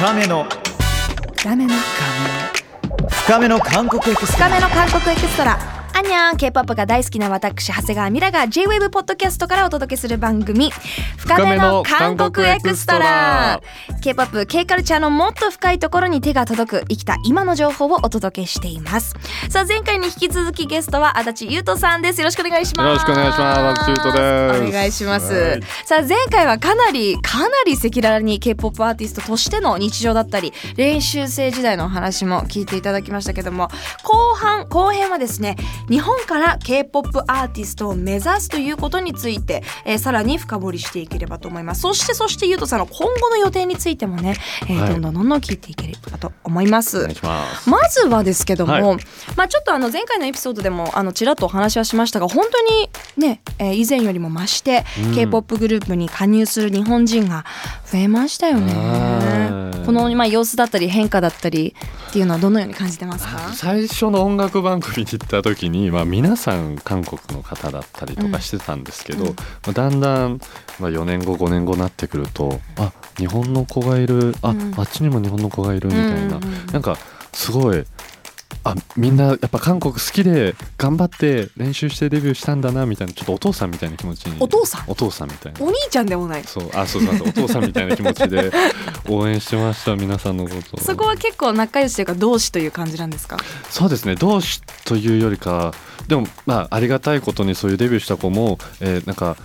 深めの。ダメな深めの韓国エクストラ。深めの韓国エクストラアンニャン K-POP が大好きな私長谷川ミラが J-WAVE ポッドキャストからお届けする番組。深めの韓国エクストラ。K-POP、K カルチャーのもっと深いところに手が届く生きた今の情報をお届けしています。さあ前回に引き続きゲストは足立優斗さんです。よろしくお願いします。よろしくお願いします。足立優斗です。お願いします、はい。さあ前回はかなりかなり赤裸々に K-POP アーティストとしての日常だったり練習生時代のお話も聞いていただきましたけども後半後編はですね日本から K-POP アーティストを目指すということについて、えーさらに深掘りしていければと思います。そしてそしてゆうとさんの今後の予定についてもね、えーはい。どんどんどんどん聞いていければと思います。お願いします。まずはですけども、はい。まあちょっとあの前回のエピソードでもあのちらっとお話はしましたが本当にね、えー以前よりも増して、うん。K-POP グループに加入する日本人が増えましたよね。はい。このまあ様子だったり変化だったりっていうのはどのように感じてますか？最初の音楽番組に行った時に、まあ、皆さん韓国の方だったりとかしてたんですけど、うん。まあ、だんだん、まあ、4年後5年後になってくるとあ日本の子がいる。あ、うん。あっちにも日本の子がいるみたいな、うん。なんかすごいあみんなやっぱ韓国好きで頑張って練習してデビューしたんだなみたいなちょっとお父さんみたいな気持ちに。お父さん？お父さんみたいな。お兄ちゃんでもない。そう。あそうそうそう。お父さんみたいな気持ちで応援してました皆さんのこと。をそこは結構仲良しというか同志という感じなんですか？そうですね。同志というよりかでもまあありがたいことにそういうデビューした子も、えーなんか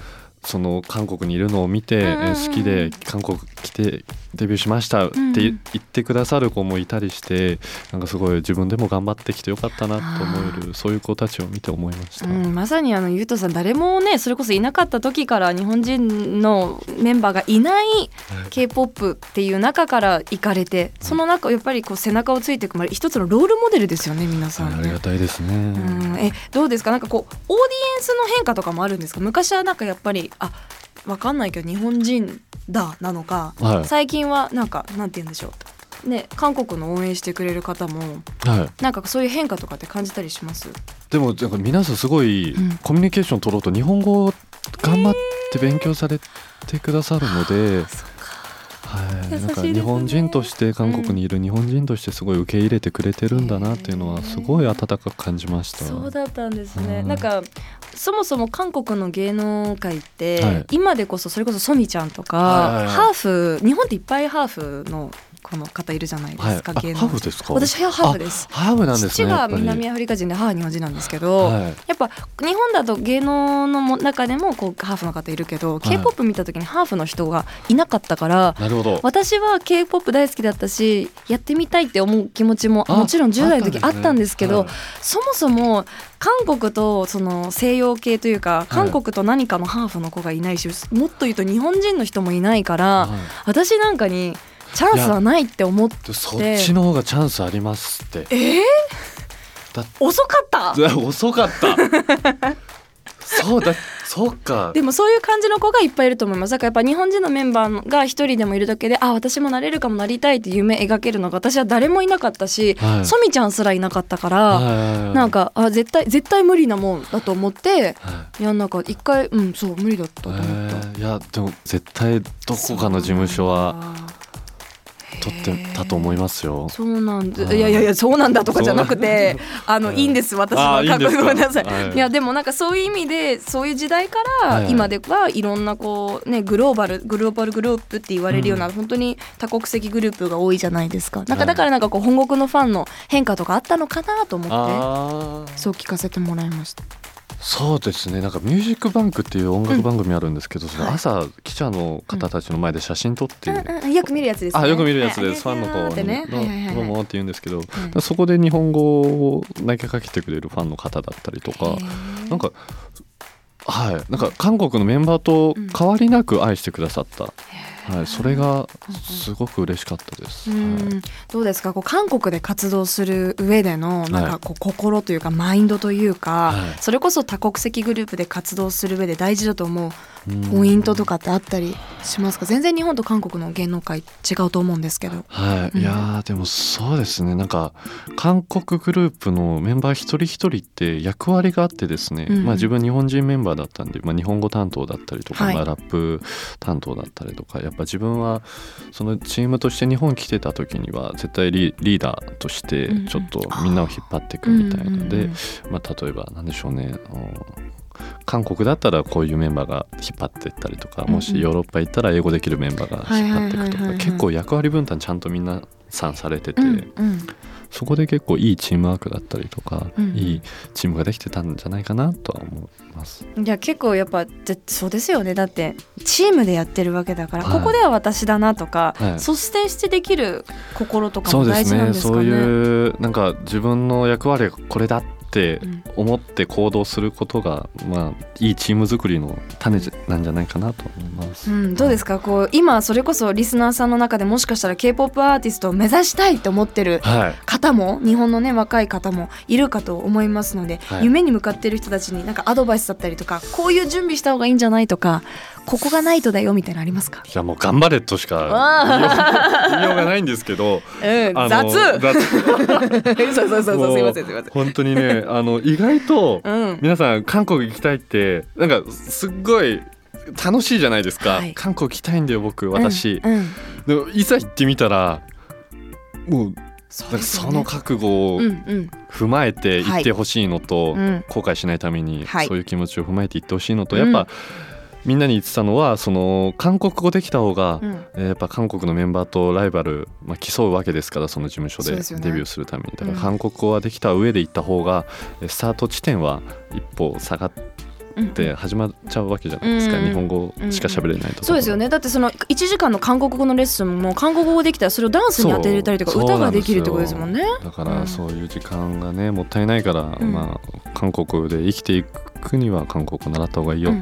その韓国にいるのを見て、えー好きで韓国来てデビューしましたってうんうん言ってくださる子もいたりしてなんかすごい自分でも頑張ってきてよかったなと思えるそういう子たちを見て思いました。うん、まさにあのゆうとさん誰もねそれこそいなかった時から日本人のメンバーがいない k p o p っていう中から行かれてその中やっぱりこう背中をついていくまで一つのロールモデルですよね皆さんねはいありが。たいですね。うんえどうですか？なんかこうオーディエンスの変化とかもあるんですか？昔はなんかやっぱりあわかんないけど日本人だなのか、はい。最近はなんかなんて言うんでしょう。ね韓国の応援してくれる方もはい。なんかそういう変化とかって感じたりします？でもなんか皆さんすごいうん。コミュニケーション取ろうと日本語を頑張って勉強されてくださるので、はい、優しいなんか日本人として韓国にいる日本人としてすごい受け入れてくれてるんだなっていうのはすごい温かく感じました。そうだったんですね、うん。なんかそもそも韓国の芸能界って、はい。今でこそそれこそソミちゃんとか、はい。ハーフ日本っていっぱいハーフのこの方いるじゃないですか、はい、あ芸能ハーフですか？私はハーフです。あハーフなんです父がねやっぱり。南アフリカ人で母は日本人なんですけど、はい。やっぱ日本だと芸能のも中でもこうハーフの方いるけど、い。K p o p 見た時にハーフの人がいなかったからなるほど。私は k p o p 大好きだったしやってみたいって思う気持ちもあもちろん10代の時あったんですけど、はい。そもそも韓国とその西洋系というか韓国と何かのハーフの子がいないし、もっと言うと日本人の人もいないから、はい。私なんかにチャンスはないって思って。でそっちの方がチャンスありますって。えー？だ遅かった？遅かった。そうだそうか。でもそういう感じの子がいっぱいいると思います。だからやっぱ日本人のメンバーが一人でもいるだけであ私もなれるかもなりたいって夢描けるのが私は誰もいなかったし、はい。ソミちゃんすらいなかったから、はいなんかあ絶対絶対無理なもんだと思ってはい。いやなんか一回うんそう無理だったと思った。えーいやでも絶対どこかの事務所は取ってたと思いますよ。そうなんだはい。いやいやいやそうなんだとかじゃなくてあのはい。いいんです私あはーいいんですか？ごめんなさい、はい。い、やでもなんかそういう意味でそういう時代からはい。今ではいろんなこうねグローバルグローバルグループって言われるような、本当に多国籍グループが多いじゃないですか。なんかはいだからなんかこう本国のファンの変化とかあったのかなと思ってそう聞かせてもらいましたそうですね。なんか「ミュージックバンク」っていう音楽番組あるんですけど、それはい。朝記者の方たちの前で写真撮って、う。んうんよく見るやつですね。あよく見るやつはい。です、ファンの子にどうもって言うんですけど、うん。そこで日本語を投げかけてくれるファンの方だったりとか、なんかはい。なんか韓国のメンバーと変わりなく愛してくださった、はい、それがすごく嬉しかったです。はい。うんどうですか？こう韓国で活動する上でのなんかこう心というかマインドというか、はい。それこそ多国籍グループで活動する上で大事だと思ううんポイントとかってあったりしますか？全然日本と韓国の芸能界違うと思うんですけど。はい、うん。いやーでもそうですね。なんか韓国グループのメンバー一人一人って役割があってですね、うんうん。まあ、自分日本人メンバーだったんで、まあ、日本語担当だったりとか、はい。まあ、ラップ担当だったりとかやっぱ自分はそのチームとして日本来てた時には絶対リリーダーとしてちょっとみんなを引っ張っていくみたいな。ので、うんうんうん。まあ、例えば何でしょうね韓国だったらこういうメンバーが引っ張っていったりとかもしヨーロッパ行ったら英語できるメンバーが引っ張っていくとか結構役割分担ちゃんとみんなさんされてて、うんうん。そこで結構いいチームワークだったりとか、うんいいチームができてたんじゃないかなとは思います。いや結構やっぱでそうですよね。だってチームでやってるわけだから、はい。ここでは私だなとか、はい。率先してできる心とかそうですも大事なんね。そうですかね。いうなんか自分の役割がこれだってうん。思って行動することが、まあ、いいチーム作りの種なんじゃないかなと思います。うん、どうですか？こう今それこそリスナーさんの中でもしかしたら k p o p アーティストを目指したいと思ってるはい。方も日本のね若い方もいるかと思いますので、はい。夢に向かってる人たちになんかアドバイスだったりとかこういう準備した方がいいんじゃないとかここがないとだよみたいなのありますか、いやもう頑張れとしかあ。言いようがないんですけど雑雑。そうそうそうそうもすいませんすいません。本当にねあの意外とうん。皆さん韓国行きたいってなんかすっごい楽しいじゃないですか、はい。韓国行きたいんだよ僕私、うんうん。でもいざ行ってみたらもうその覚悟を踏まえて行ってほしいのと、うん。後悔しないためにはい。そういう気持ちを踏まえて行ってほしいのと、やっぱみんなに言ってたのはその韓国語できた方が、うん。えーやっぱ韓国のメンバーとライバル、まあ、競うわけですからその事務所でデビューするために。だからうん。韓国語ができた上で行った方がえースタート地点は一歩下がっうんて始まっちゃうわけじゃないですか、うん日本語しか喋れないとそうですよね。だってその1時間の韓国語のレッスンも韓国語できたらそれをダンスに当てれたりとか歌ができるってことですもんね。だかうん。らそういう時間がねもったいないから、うん。まあ韓国で生きていくには韓国語習った方がいいよっ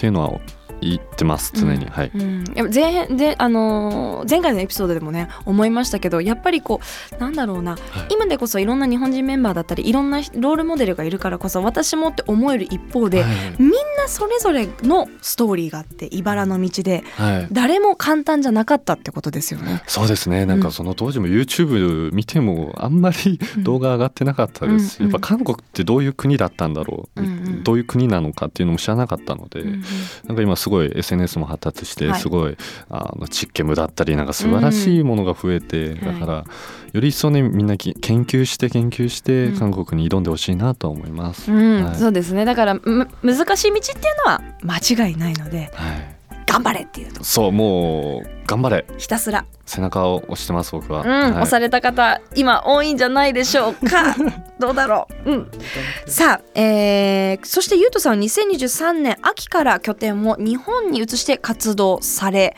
ていうのは言ってます常に、はい、うん、前編で、あのー前回のエピソードでもね思いましたけどやっぱりこうなんだろうな、今でこそいろんな日本人メンバーだったりいろんなロールモデルがいるからこそ私もって思える一方で、はい。みんなそれぞれのストーリーがあって茨の道ではい。誰も簡単じゃなかったってことですよね。そうですね。なんかその当時も YouTube 見てもあんまりうん。動画上がってなかったです。し、うん。やっぱ韓国ってどういう国だったんだろう、うんうん。どういう国なのかっていうのも知らなかったので、うんうん。なんか今すごい SNS も発達してはい。すごい、あのチッケムだったりなんか素晴らしいものが増えて、だからより一層ねみんなき研究して研究してうん。韓国に挑んでほしいなと思います。うん。はい。そうですね。だからむ難しい道っていうのは間違いないのではい、頑張れっていうとそうもう頑張れ。ひたすら。背中を押してます僕は。うん、はい。押された方今多いんじゃないでしょうか どうだろう、うん、さあ、えーそしてゆうとさんは2023年秋から拠点を日本に移して活動され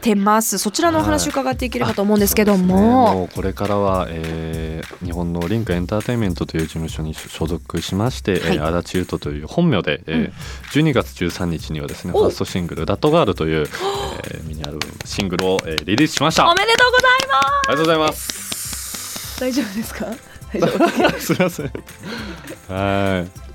てます。そちらのお話伺っていければと思うんですけどそうですね。も、もうこれからは、えー日本のリンクエンターテインメントという事務所に所属しまして、はい。えー足立優斗という本名で、えーうん。12月13日にはですねお。ファーストシングル「ダットガール」という、えーミニアルバムシングルを、えーリリースしました。あおめでとうございまりがとうございますす。大丈夫ですか？すみません。はい。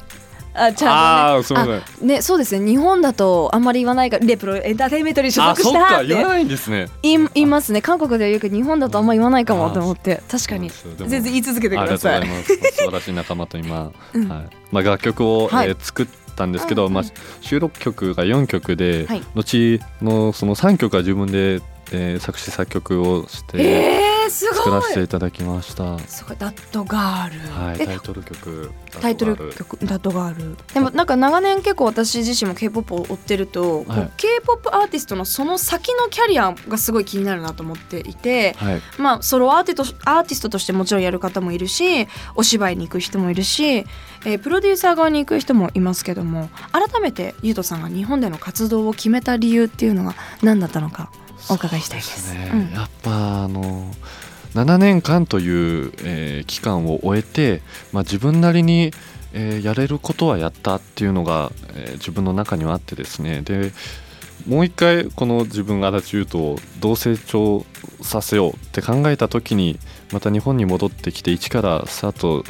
あちゃん。あーすみません。とねねそうですね。日本だとあんまり言わないからレプロエンターテインメントに所属したって。か言わないんですね。言いますね。韓国ではよく日本だとあんま言わないかもと思って確かに。全然言い続けてくありがとうださいございます。素晴らしい仲間と今、う んはい。まあ、楽曲を、はい。えー作ったんですけど、うんうんまあ、収録曲が4曲で、はい。後のその3曲は自分で、えー作詞作曲をしてえー、す作らごい。せていただきました。はい、すごい。ダットガール、えタイトル曲タイトル曲「ダットガール」でもなんか長年結構私自身も k p o p を追ってると、はい。k p o p アーティストのその先のキャリアがすごい気になるなと思っていて、はい、まあ、ソロアーティストアーティストとしてもちろんやる方もいるしお芝居に行く人もいるし、えープロデューサー側に行く人もいますけども改めてゆうとさんが日本での活動を決めた理由っていうのが何だったのかお伺いしたいです。そうね。うん。やっぱあの7年間という、えー期間を終えて、まあ、自分なりに、えーやれることはやったっていうのが、えー自分の中にはあってですね。でもう一回この自分足立優斗をどう成長させようって考えた時にまた日本に戻ってきて一からスタート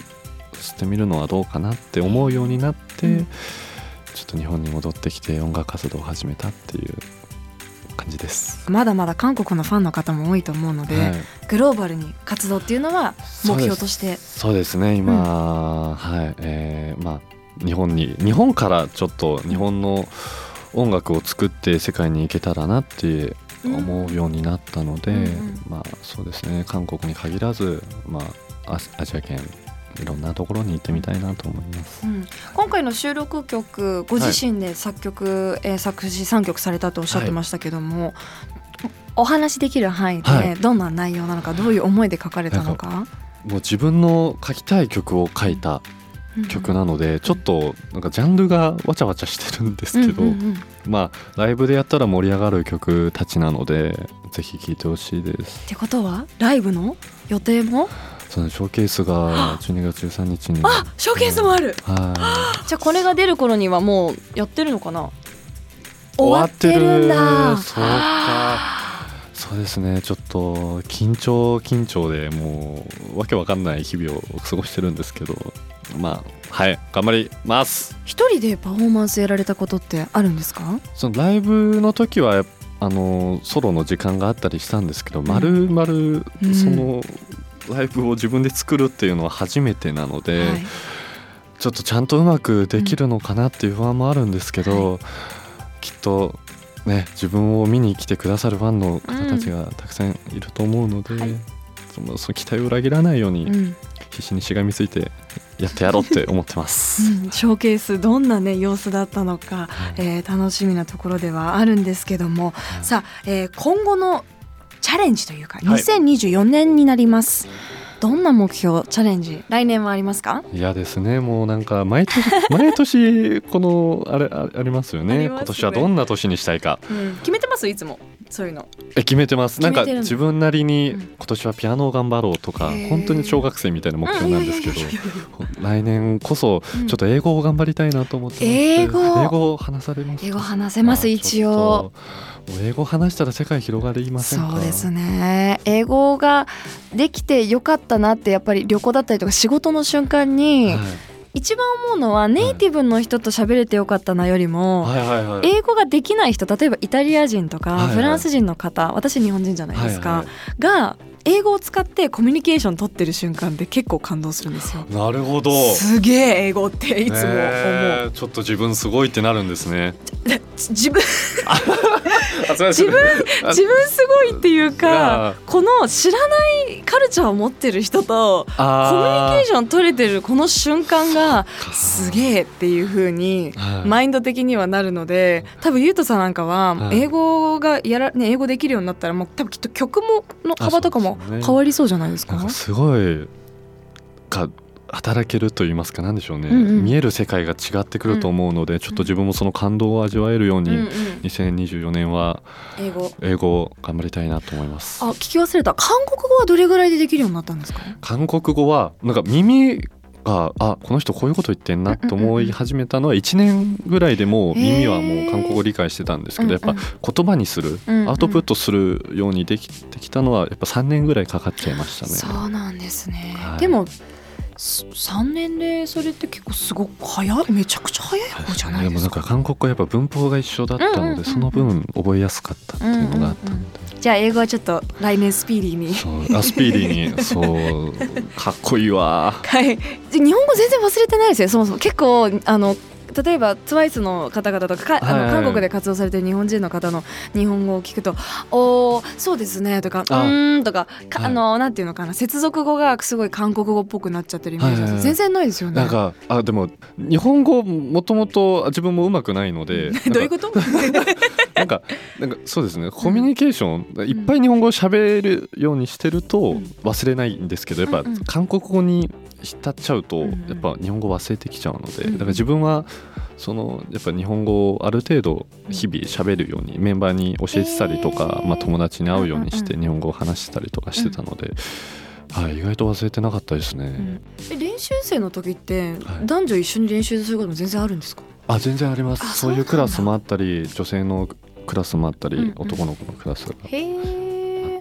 してみるのはどうかなって思うようになって、うん。ちょっと日本に戻ってきて音楽活動を始めたっていう感じです。まだまだ韓国のファンの方も多いと思うので、はい。グローバルに活動っていうのは目標として。そうですね。今、はい。えーまあ日本に日本からちょっと日本の音楽を作って世界に行けたらなって思うようになったので、うんうん。まあそうですね。韓国に限らず、まあ、アアジア圏いろんなところに行ってみたいなと思います。うん。今回の収録曲ご自身で作曲、えー作詞3曲されたとおっしゃってましたけども、お話しできる範囲で、はい。どんな内容なのかどういう思いで書かれたのか。もう自分の書きたい曲を書いた曲なので、ちょっとなんかジャンルがわちゃわちゃしてるんですけど、うんうんうん。まあライブでやったら盛り上がる曲たちなのでぜひ聴いてほしいです。ってことはライブの予定も？そのショーケースが12月13日に。あショーケースもある。はい。じゃあこれが出る頃にはもうやってるのかな？終わってる。んだ。そうか。そうですね。ちょっと緊張緊張でもうわけわかんない日々を過ごしてるんですけど。まあはい。頑張ります。一人でパフォーマンスやられたことってあるんですか？そのライブの時はあのソロの時間があったりしたんですけど、ん。まるまるうん。そのライブを自分で作るっていうのは初めてなので、はい。ちょっとちゃんとうまくできるのかなっていう不安もあるんですけど、きっとね自分を見に来てくださるファンの方たちがたくさんいると思うので、はい。そのその期待を裏切らないようにうん。必死にしがみついてやってやろうって思ってます。うん。ショーケースどんなね様子だったのか、えー楽しみなところではあるんですけども、さあ、えー今後のチャレンジというかはい。2024年になります、どんな目標チャレンジ来年はありますか？嫌ですねもうなんか毎年 毎年このあれあありますよあねね。今年はどんな年にしたいか。決めてます？いつもそういうの。え決めてます。なんか自分なりにうん。今年はピアノを頑張ろうとかへー。本当に小学生みたいな目標なんですけど来年こそうん。ちょっと英語を頑張りたいなと思ってます。英語。英語を話されますか？英語話せますあ一応。英語話したら世界広がりませんかそうですね。英語ができてよかったなってやっぱり旅行だったりとか仕事の瞬間に、はい一番思うのはネイティブの人と喋れてよかったなよりも、はいはいはい。英語ができない人例えばイタリア人とかはいはい。フランス人の方、私日本人じゃないですか、はいはい。が英語を使ってコミュニケーション取ってる瞬間で結構感動するんですよ。なるほど。すげえ英語っていつも思う。ちょっと自分すごいってなるんですね自分自自分自分すごいっていうかあこの知らないカルチャーを持ってる人とコミュニケーション取れてるこの瞬間がすげえっていう風にはい。マインド的にはなるので多分ゆうとさんなんかははい。英語がやら、ね、英語できるようになったらもう多分きっと曲もの幅とかも変わりそうじゃないですか？なんかすごいか働けると言いますかなんでしょうね、うんうん。見える世界が違ってくると思うので、ちょっと自分もその感動を味わえるように、うんうん、2024年は英語。英語を頑張りたいなと思います。あ聞き忘れた。韓国語はどれぐらいでできるようになったんですか？韓国語はなんか耳があこの人こういうこと言ってんなと思い始めたのは1年ぐらいでもう耳はもう韓国語理解してたんですけどやっぱ言葉にするうんうん。アウトプットするようにできてきたのはやっぱ3年ぐらいかかっちゃいましたね。そうなんですね、はい。でもす3年でそれって結構すごく早いめちゃくちゃ早い方じゃないでもなんですかか韓国語はやっぱ文法が一緒だったので、うんうんうん。うんその分覚えやすかったっていうのがあったので、じゃあ英語はちょっと来年スピーディーに。そう。あスピーディーに。そう。かっこいいわ。はい、で日本語全然忘れてないですよ。そもそも。結構あの例えば TWICE の方々とかかあの韓国で活動されてる日本人の方の日本語を聞くと「おーそうですね」とか「うん」とかあのなんていうのかな接続語がすごい韓国語っぽくなっちゃってるイメージで全然ないですよね。なんかあでも日本語もともと自分もうまくないので どういうこと？なんかなんかそうですね。コミュニケーション、いっぱい日本語を喋るようにしてるとうん。忘れないんですけどやっぱうん。うん韓国語に浸っちゃうとうん。うんやっぱ日本語忘れてきちゃうのでうん。うんだから自分はそのやっぱ日本語をある程度日々喋るようにメンバーに教えてたりとか、まあ、友達に会うようにしてうん。日本語を話してたりとかしてたので、はい、意外と忘れてなかったですね。うん。え練習生の時ってはい。男女一緒に練習することも全然あるんですか、あ全然あります。あそういうクラスもあったり女性のクラスもあったり、うんうん。男の子のクラスがあっ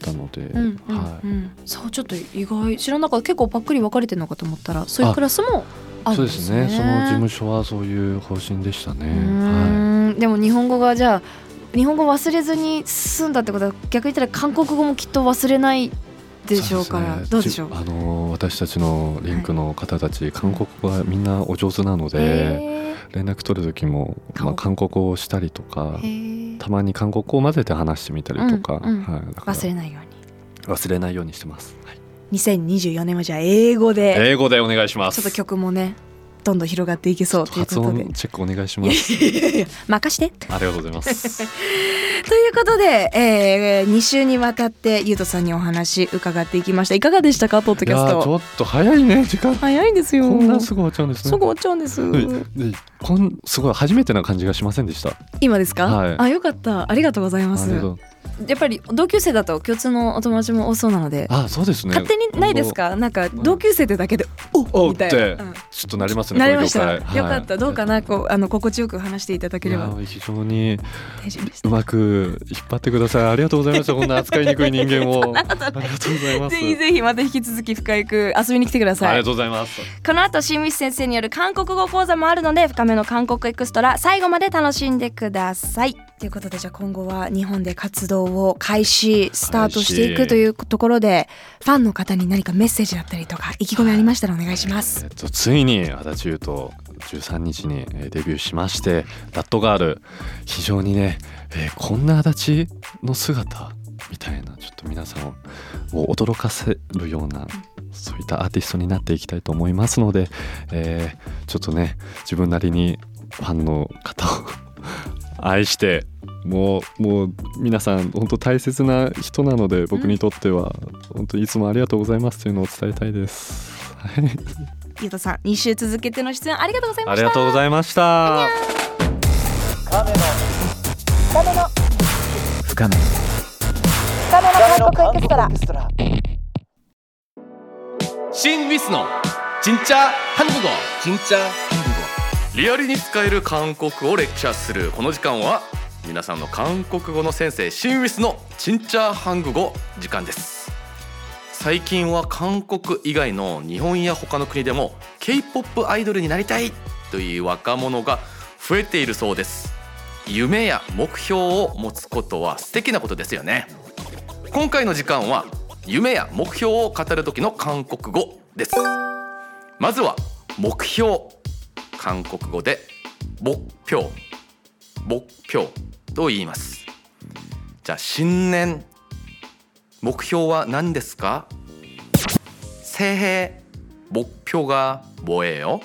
たので、うんうんはい。うん、そうちょっと意外知らなかった。結構パックリ分かれてるのかと思ったらそういうクラスもあそうですすね。ねその事務所はそういう方針でしたね。うはーん。でも日本語がじゃあ日本語忘れずに済んだってことは逆に言ったら韓国語もきっと忘れないでしょうから。ね。どうでしょう？じあの私たちのリンクの方たち、韓国語がみんなお上手なので、へ連絡取る時も、韓まあ、韓国語をしたりとかたまに韓国語を混ぜて話してみたりとか,、うんうん。はい、忘れないように。忘れないようにしてます、はい。2024年はじゃあ英語で。英語でお願いします。ちょっと曲もねどんどん広がっていけそうという発ことで。音チェックお願いします。任して。ありがとうございます。ということで、えー、2週にわたってゆうとさんにお話伺っていきました。いかがでしたかポッドキャスト。ーちょっと早いね。時間。早いんですよ。こんなすぐ終わっちゃうんですね。すぐ終わっちゃうんです。こんすごい初めてな感じがしませんでした。今ですか、はい。あよかった。ありがとうございますやっぱり同級生だと共通のお友達も多そうなのであそうですね。勝手にないですか？なんか同級生ってだけでおおみたいな、うん。ちょっとなりますねなりました、よかったどうかなこうあの心地よく話していただければ。非常にうまく引っ張ってください。ありがとうございましたこんな扱いにくい人間を。ありがとうございます。ぜひぜひまた引き続き深井く遊びに来てください。ありがとうございます。この後新道先生による韓国語講座もあるので深めの韓国エクストラ最後まで楽しんでくださいということでじゃあ今後は日本で活動を開始スタートしていくというところでファンの方に何かメッセージだったりとか意気込みありましたらお願いします。えっと、ついに足立優と13日にデビューしましてラットガール非常にね、えーこんな足立の姿みたいなちょっと皆さんを驚かせるようなそういったアーティストになっていきたいと思いますので、えーちょっとね自分なりにファンの方を愛してもうもう皆さん本当大切な人なので僕にとっては本当いつもありがとうございますというのを伝えたいです。はいゆうとさん2週続けての出演ありがとうございましたありがとうございました。深め新ウィスの진짜 한국어 진짜 한국어 リアルに使える韓国をレクチャーする。この時間は皆さんの韓国語の先生シンウィスのチンチャーハング語時間です。最近は韓国以外の日本や他の国でも K-POP アイドルになりたいという若者が増えているそうです。夢や目標を持つことは素敵なことですよね。今回の時間は夢や目標を語る時の韓国語です。まずは目標。韓国語で目標目標と言いますじゃあ新年目標は何ですか새해目標が뭐예요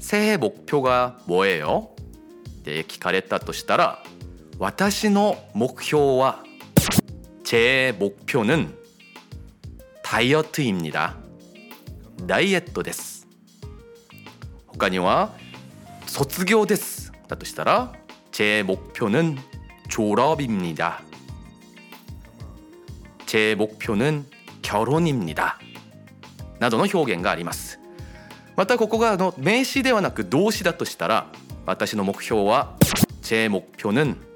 새해目標が뭐예요って聞かれたとしたら私の目標は제目標는ダイエット입니다ダイエットです 他には卒業ですだとしたら제目標는 졸업입니다 제目標는 결혼입니다などの表現がありますまたここがあの名詞ではなく動詞だとしたら私の目標は제目標는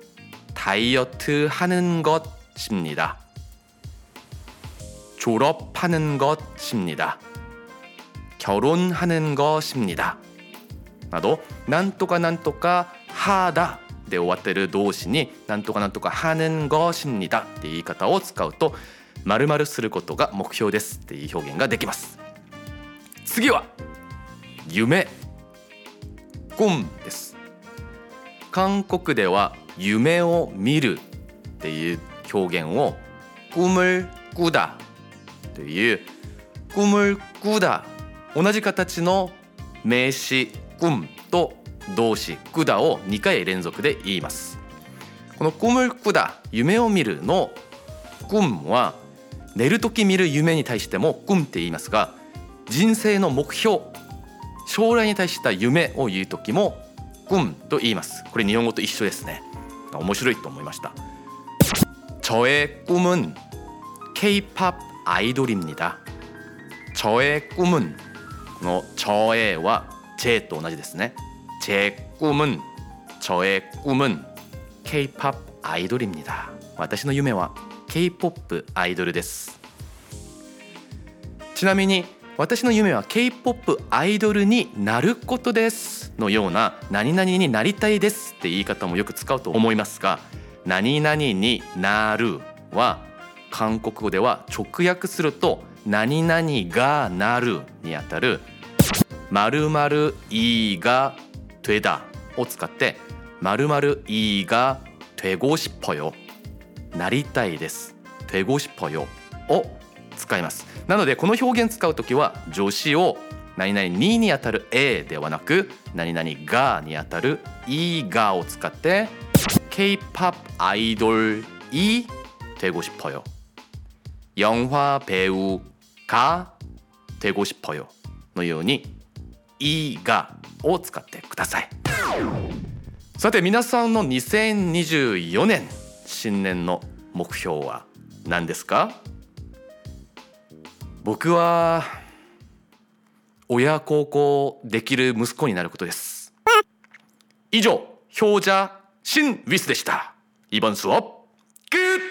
다이어트 하는 것입니다. 졸업하는 것입니다. 결혼하는 것입니다. などなんとかなんとかはだで終わってる動詞になんとかなんとか하는 것입니다っていう言い方を使うと丸々することが目標ですっていう表現ができます。次は夢꿈です。韓国では夢を見るっていう表現を꿈을꾸다という꿈을꾸다同じ形の名詞 꿈と動詞꾸다を2回連続で言いますこの꿈을꾸다夢を見るの꿈は寝る時見る夢に対しても꿈って言いますが人生の目標将来に対した夢を言う時も꿈と言いますこれ日本語と一緒ですね面白いと思いました저의꿈은 K-POP 아이돌입니다 저의 꿈은この저의は 제と同じですね제 꿈은 저의 꿈은 K-POP 아이돌입니다私の夢は K-POP アイドルですちなみに私の夢は K-POP アイドルになることです のような何々になりたいですって言い方もよく使うと思いますが何々になるは韓国語では直訳すると何々がなるにあたる 〇〇いが되다を使って〇〇いが되고 싶어요なりたいです되고 싶어요を使いますなのでこの表現使うときは助詞を何々ににあたる A ではなく何々がにあたるいがを使って K-POP 아이돌이 되고 싶어요 영화 배우가 되고 싶어요のように いいがを使ってください。さて皆さんの2024年新年の目標は何ですか？僕は親孝行できる息子になることです。以上表者新ウィスでした。イバンスはグッ